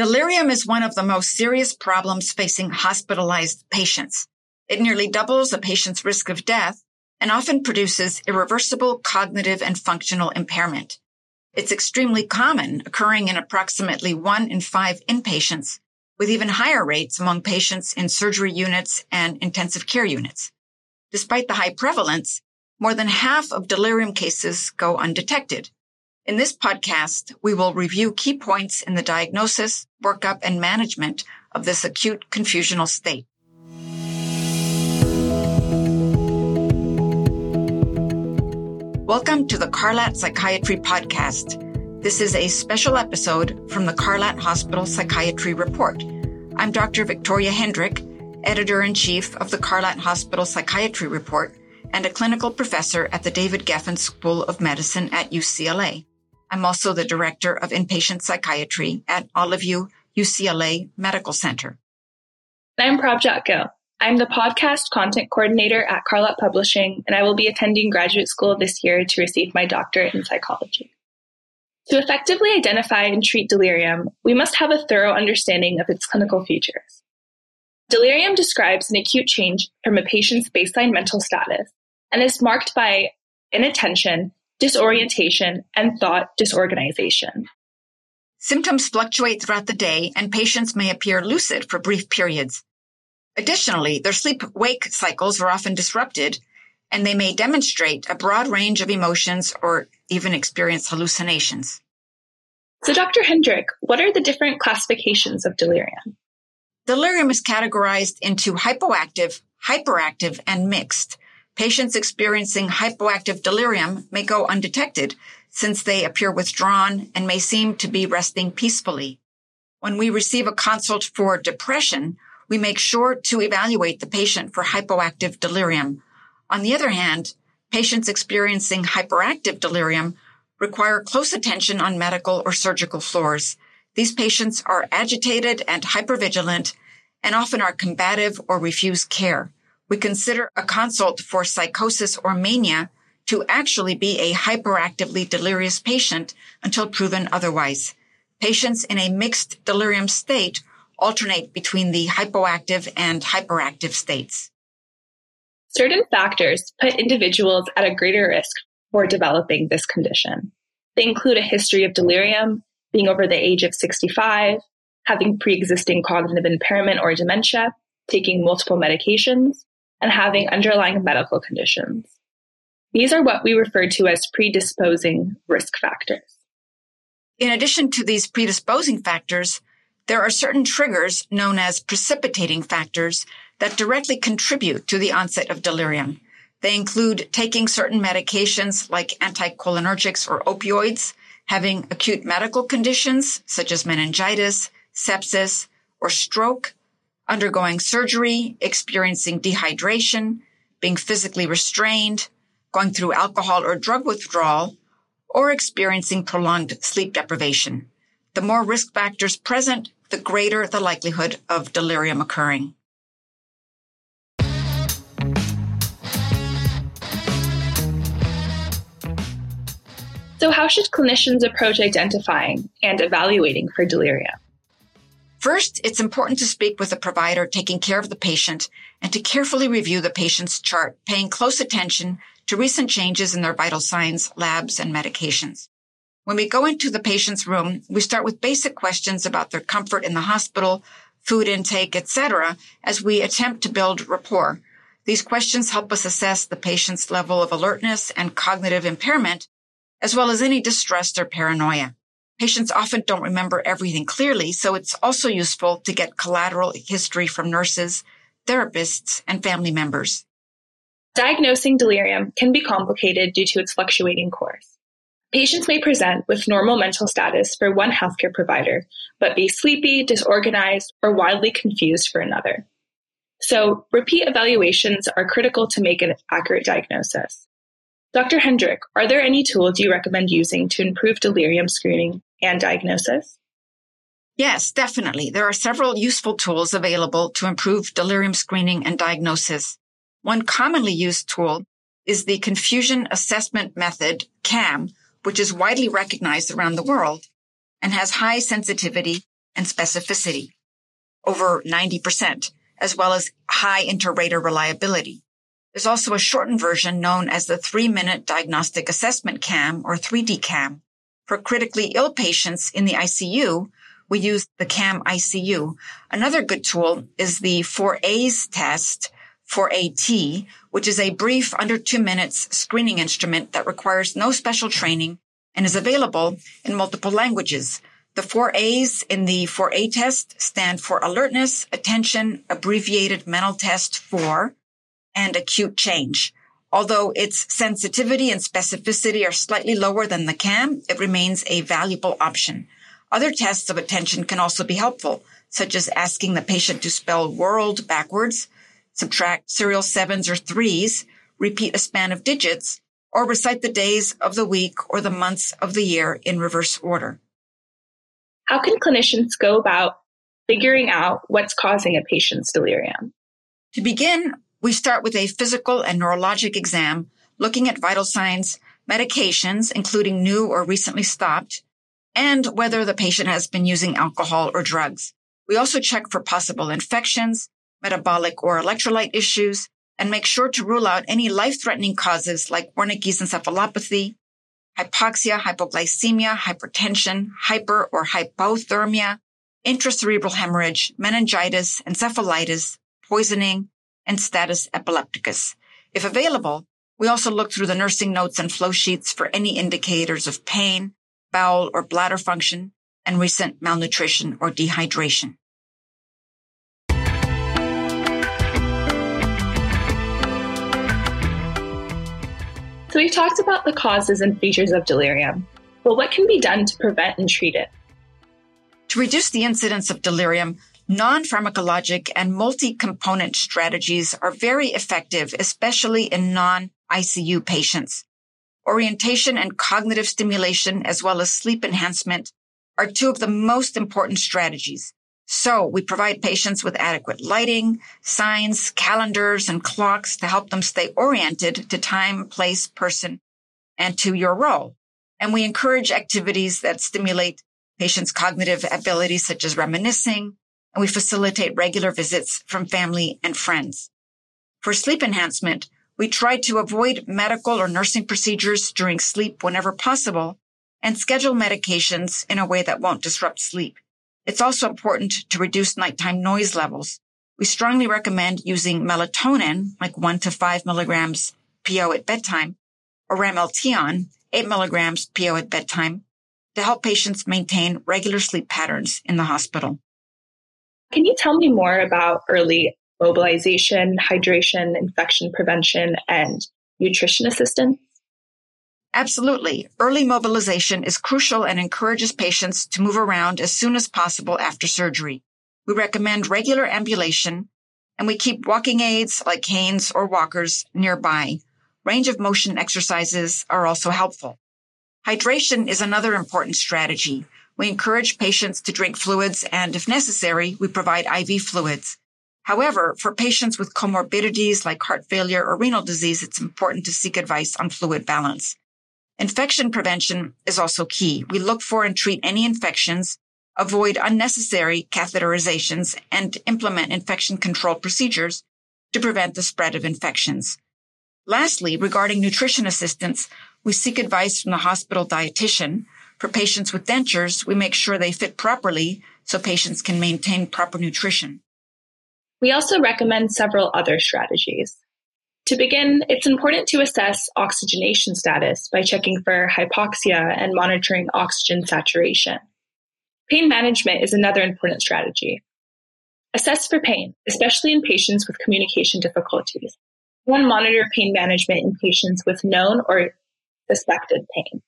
Delirium is one of the most serious problems facing hospitalized patients. It nearly doubles a patient's risk of death and often produces irreversible cognitive and functional impairment. It's extremely common, occurring in approximately one in five inpatients, with even higher rates among patients in surgery units and intensive care units. Despite the high prevalence, more than half of delirium cases go undetected. In this podcast, we will review key points in the diagnosis, workup, and management of this acute confusional state. Welcome to the Carlat Psychiatry Podcast. This is a special episode from the Carlat Hospital Psychiatry Report. I'm Dr. Victoria Hendrick, editor in chief of the Carlat Hospital Psychiatry Report and a clinical professor at the David Geffen School of Medicine at UCLA. I'm also the director of inpatient psychiatry at Olive View UCLA Medical Center. I'm Prabhjot Gill. I'm the podcast content coordinator at Carlat Publishing, and I will be attending graduate school this year to receive my doctorate in psychology. To effectively identify and treat delirium, we must have a thorough understanding of its clinical features. Delirium describes an acute change from a patient's baseline mental status and is marked by inattention, disorientation, and thought disorganization. Symptoms fluctuate throughout the day and patients may appear lucid for brief periods. Additionally, their sleep wake cycles are often disrupted and they may demonstrate a broad range of emotions or even experience hallucinations. So, Dr. Hendrick, what are the different classifications of delirium? Delirium is categorized into hypoactive, hyperactive, and mixed. Patients experiencing hypoactive delirium may go undetected since they appear withdrawn and may seem to be resting peacefully. When we receive a consult for depression, we make sure to evaluate the patient for hypoactive delirium. On the other hand, patients experiencing hyperactive delirium require close attention on medical or surgical floors. These patients are agitated and hypervigilant and often are combative or refuse care we consider a consult for psychosis or mania to actually be a hyperactively delirious patient until proven otherwise. Patients in a mixed delirium state alternate between the hypoactive and hyperactive states. Certain factors put individuals at a greater risk for developing this condition. They include a history of delirium, being over the age of 65, having pre-existing cognitive impairment or dementia, taking multiple medications, and having underlying medical conditions. These are what we refer to as predisposing risk factors. In addition to these predisposing factors, there are certain triggers known as precipitating factors that directly contribute to the onset of delirium. They include taking certain medications like anticholinergics or opioids, having acute medical conditions such as meningitis, sepsis, or stroke, undergoing surgery, experiencing dehydration, being physically restrained, going through alcohol or drug withdrawal, or experiencing prolonged sleep deprivation. The more risk factors present, the greater the likelihood of delirium occurring. So, how should clinicians approach identifying and evaluating for delirium? First, it's important to speak with the provider taking care of the patient and to carefully review the patient's chart, paying close attention to recent changes in their vital signs, labs, and medications. When we go into the patient's room, we start with basic questions about their comfort in the hospital, food intake, etc., as we attempt to build rapport. These questions help us assess the patient's level of alertness and cognitive impairment, as well as any distress or paranoia. Patients often don't remember everything clearly, so it's also useful to get collateral history from nurses, therapists, and family members. Diagnosing delirium can be complicated due to its fluctuating course. Patients may present with normal mental status for one healthcare provider, but be sleepy, disorganized, or wildly confused for another. So, repeat evaluations are critical to make an accurate diagnosis. Dr. Hendrick, are there any tools you recommend using to improve delirium screening and diagnosis? Yes, definitely. There are several useful tools available to improve delirium screening and diagnosis. One commonly used tool is the Confusion Assessment Method, CAM, which is widely recognized around the world and has high sensitivity and specificity, over 90%, as well as high inter-rater reliability. There's also a shortened version known as the three minute diagnostic assessment CAM or 3D CAM. For critically ill patients in the ICU, we use the CAM ICU. Another good tool is the 4A's test, 4AT, which is a brief under two minutes screening instrument that requires no special training and is available in multiple languages. The four A's in the 4A test stand for alertness, attention, abbreviated mental test for, and acute change. Although its sensitivity and specificity are slightly lower than the CAM, it remains a valuable option. Other tests of attention can also be helpful, such as asking the patient to spell world backwards, subtract serial sevens or threes, repeat a span of digits, or recite the days of the week or the months of the year in reverse order. How can clinicians go about figuring out what's causing a patient's delirium? To begin, we start with a physical and neurologic exam, looking at vital signs, medications, including new or recently stopped, and whether the patient has been using alcohol or drugs. We also check for possible infections, metabolic or electrolyte issues, and make sure to rule out any life-threatening causes like Wernicke's encephalopathy, hypoxia, hypoglycemia, hypertension, hyper or hypothermia, intracerebral hemorrhage, meningitis, encephalitis, poisoning, and status epilepticus. If available, we also look through the nursing notes and flow sheets for any indicators of pain, bowel or bladder function, and recent malnutrition or dehydration. So we've talked about the causes and features of delirium, but what can be done to prevent and treat it? To reduce the incidence of delirium, non-pharmacologic and multi-component strategies are very effective, especially in non-ICU patients. Orientation and cognitive stimulation, as well as sleep enhancement, are two of the most important strategies. So we provide patients with adequate lighting, signs, calendars, and clocks to help them stay oriented to time, place, person, and to your role. And we encourage activities that stimulate patients' cognitive abilities, such as reminiscing, and we facilitate regular visits from family and friends. For sleep enhancement, we try to avoid medical or nursing procedures during sleep whenever possible and schedule medications in a way that won't disrupt sleep. It's also important to reduce nighttime noise levels. We strongly recommend using melatonin, like one to five milligrams PO at bedtime, or Ramelteon, eight milligrams PO at bedtime, to help patients maintain regular sleep patterns in the hospital. Can you tell me more about early mobilization, hydration, infection prevention, and nutrition assistance? Absolutely. Early mobilization is crucial and encourages patients to move around as soon as possible after surgery. We recommend regular ambulation and we keep walking aids like canes or walkers nearby. Range of motion exercises are also helpful. Hydration is another important strategy. We encourage patients to drink fluids and if necessary, we provide IV fluids. However, for patients with comorbidities like heart failure or renal disease, it's important to seek advice on fluid balance. Infection prevention is also key. We look for and treat any infections, avoid unnecessary catheterizations, and implement infection control procedures to prevent the spread of infections. Lastly, regarding nutrition assistance, we seek advice from the hospital dietitian. For patients with dentures, we make sure they fit properly so patients can maintain proper nutrition. We also recommend several other strategies. To begin, it's important to assess oxygenation status by checking for hypoxia and monitoring oxygen saturation. Pain management is another important strategy. Assess for pain, especially in patients with communication difficulties. One, monitor pain management in patients with known or suspected pain.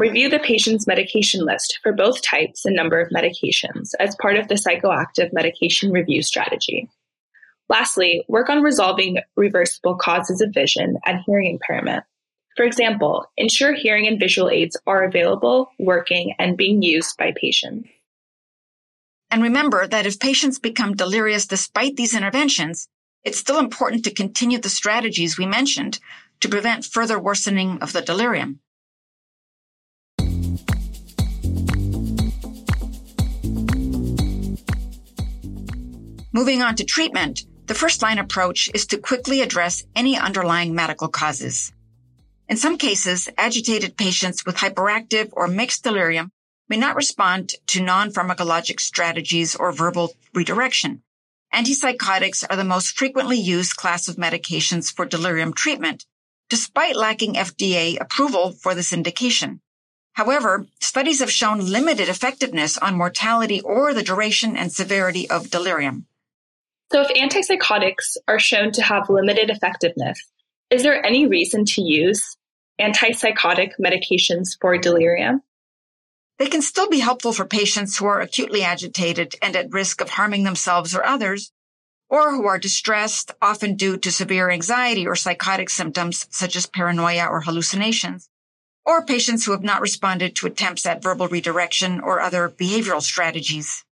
Review the patient's medication list for both types and number of medications as part of the psychoactive medication review strategy. Lastly, work on resolving reversible causes of vision and hearing impairment. For example, ensure hearing and visual aids are available, working, and being used by patients. And remember that if patients become delirious despite these interventions, it's still important to continue the strategies we mentioned to prevent further worsening of the delirium. Moving on to treatment, the first line approach is to quickly address any underlying medical causes. In some cases, agitated patients with hyperactive or mixed delirium may not respond to non-pharmacologic strategies or verbal redirection. Antipsychotics are the most frequently used class of medications for delirium treatment, despite lacking FDA approval for this indication. However, studies have shown limited effectiveness on mortality or the duration and severity of delirium. So, if antipsychotics are shown to have limited effectiveness, is there any reason to use antipsychotic medications for delirium? They can still be helpful for patients who are acutely agitated and at risk of harming themselves or others, or who are distressed, often due to severe anxiety or psychotic symptoms such as paranoia or hallucinations, or patients who have not responded to attempts at verbal redirection or other behavioral strategies.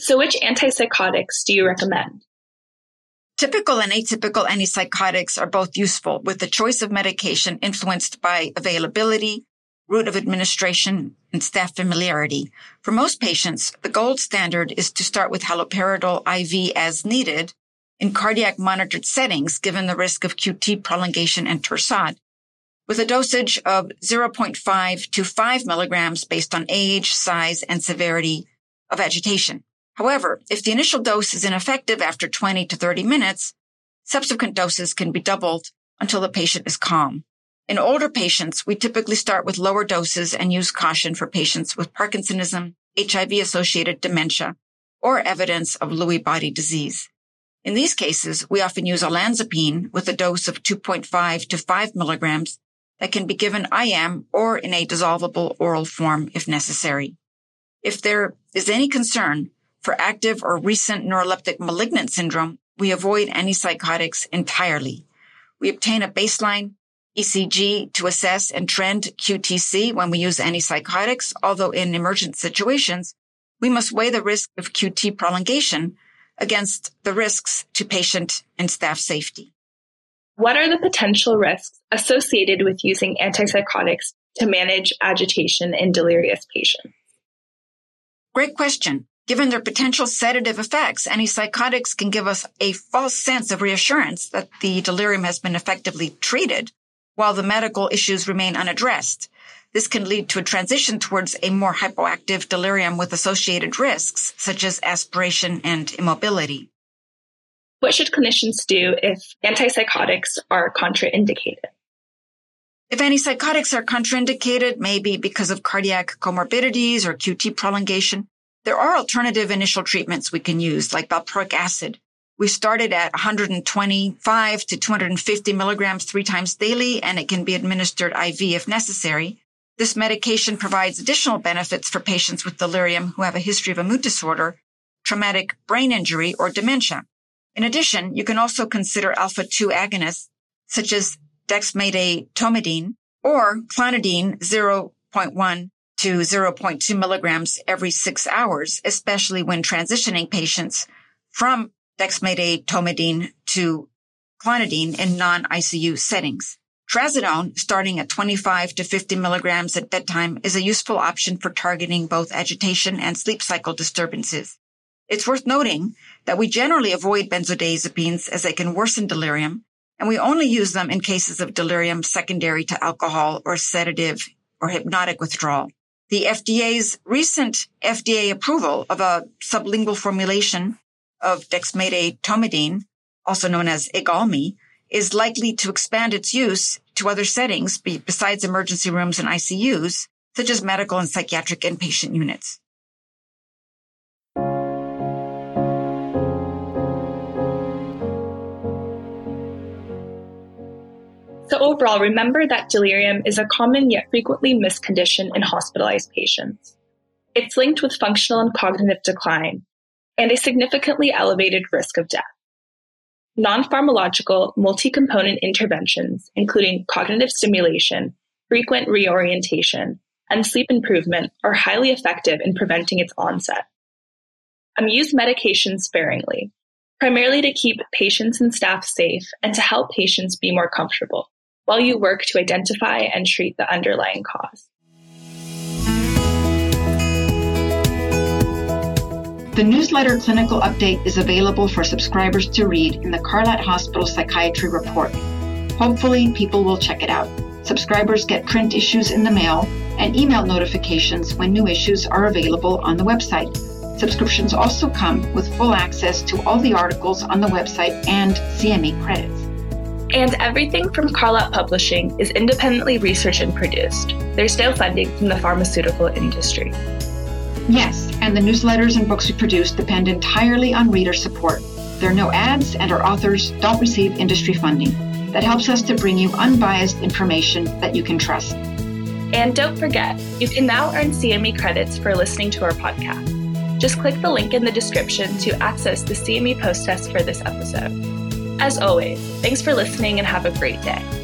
So, which antipsychotics do you recommend? Typical and atypical antipsychotics are both useful, with the choice of medication influenced by availability, route of administration, and staff familiarity. For most patients, the gold standard is to start with haloperidol IV as needed in cardiac monitored settings, given the risk of QT prolongation and torsade, with a dosage of 0.5 to 5 milligrams based on age, size, and severity of agitation. However, if the initial dose is ineffective after 20 to 30 minutes, subsequent doses can be doubled until the patient is calm. In older patients, we typically start with lower doses and use caution for patients with Parkinsonism, HIV associated dementia, or evidence of Lewy body disease. In these cases, we often use olanzapine with a dose of 2.5 to 5 milligrams that can be given IM or in a dissolvable oral form if necessary. If there is any concern, for active or recent neuroleptic malignant syndrome, we avoid antipsychotics entirely. We obtain a baseline ECG to assess and trend QTC when we use antipsychotics, although in emergent situations, we must weigh the risk of QT prolongation against the risks to patient and staff safety. What are the potential risks associated with using antipsychotics to manage agitation in delirious patients? Great question. Given their potential sedative effects, antipsychotics can give us a false sense of reassurance that the delirium has been effectively treated while the medical issues remain unaddressed. This can lead to a transition towards a more hypoactive delirium with associated risks, such as aspiration and immobility. What should clinicians do if antipsychotics are contraindicated? If antipsychotics are contraindicated, maybe because of cardiac comorbidities or QT prolongation, there are alternative initial treatments we can use, like valproic acid. We started at 125 to 250 milligrams three times daily, and it can be administered IV if necessary. This medication provides additional benefits for patients with delirium who have a history of a mood disorder, traumatic brain injury, or dementia. In addition, you can also consider alpha 2 agonists such as dexmedetomidine or clonidine 0.1 to 0.2 milligrams every six hours, especially when transitioning patients from dexmedetomidine to clonidine in non-ICU settings. Trazodone, starting at 25 to 50 milligrams at bedtime, is a useful option for targeting both agitation and sleep cycle disturbances. It's worth noting that we generally avoid benzodiazepines as they can worsen delirium, and we only use them in cases of delirium secondary to alcohol or sedative or hypnotic withdrawal. The FDA's recent FDA approval of a sublingual formulation of dexmedetomidine, also known as IGALMI, is likely to expand its use to other settings besides emergency rooms and ICUs, such as medical and psychiatric inpatient units. Overall, remember that delirium is a common yet frequently missed condition in hospitalized patients. It's linked with functional and cognitive decline and a significantly elevated risk of death. Non-pharmacological multi-component interventions, including cognitive stimulation, frequent reorientation, and sleep improvement are highly effective in preventing its onset. Um, use medication sparingly, primarily to keep patients and staff safe and to help patients be more comfortable while you work to identify and treat the underlying cause. The newsletter Clinical Update is available for subscribers to read in the Carlat Hospital Psychiatry Report. Hopefully, people will check it out. Subscribers get print issues in the mail and email notifications when new issues are available on the website. Subscriptions also come with full access to all the articles on the website and CME credits. And everything from Carlat Publishing is independently researched and produced. There's no funding from the pharmaceutical industry. Yes, and the newsletters and books we produce depend entirely on reader support. There are no ads, and our authors don't receive industry funding. That helps us to bring you unbiased information that you can trust. And don't forget, you can now earn CME credits for listening to our podcast. Just click the link in the description to access the CME post test for this episode. As always, thanks for listening and have a great day.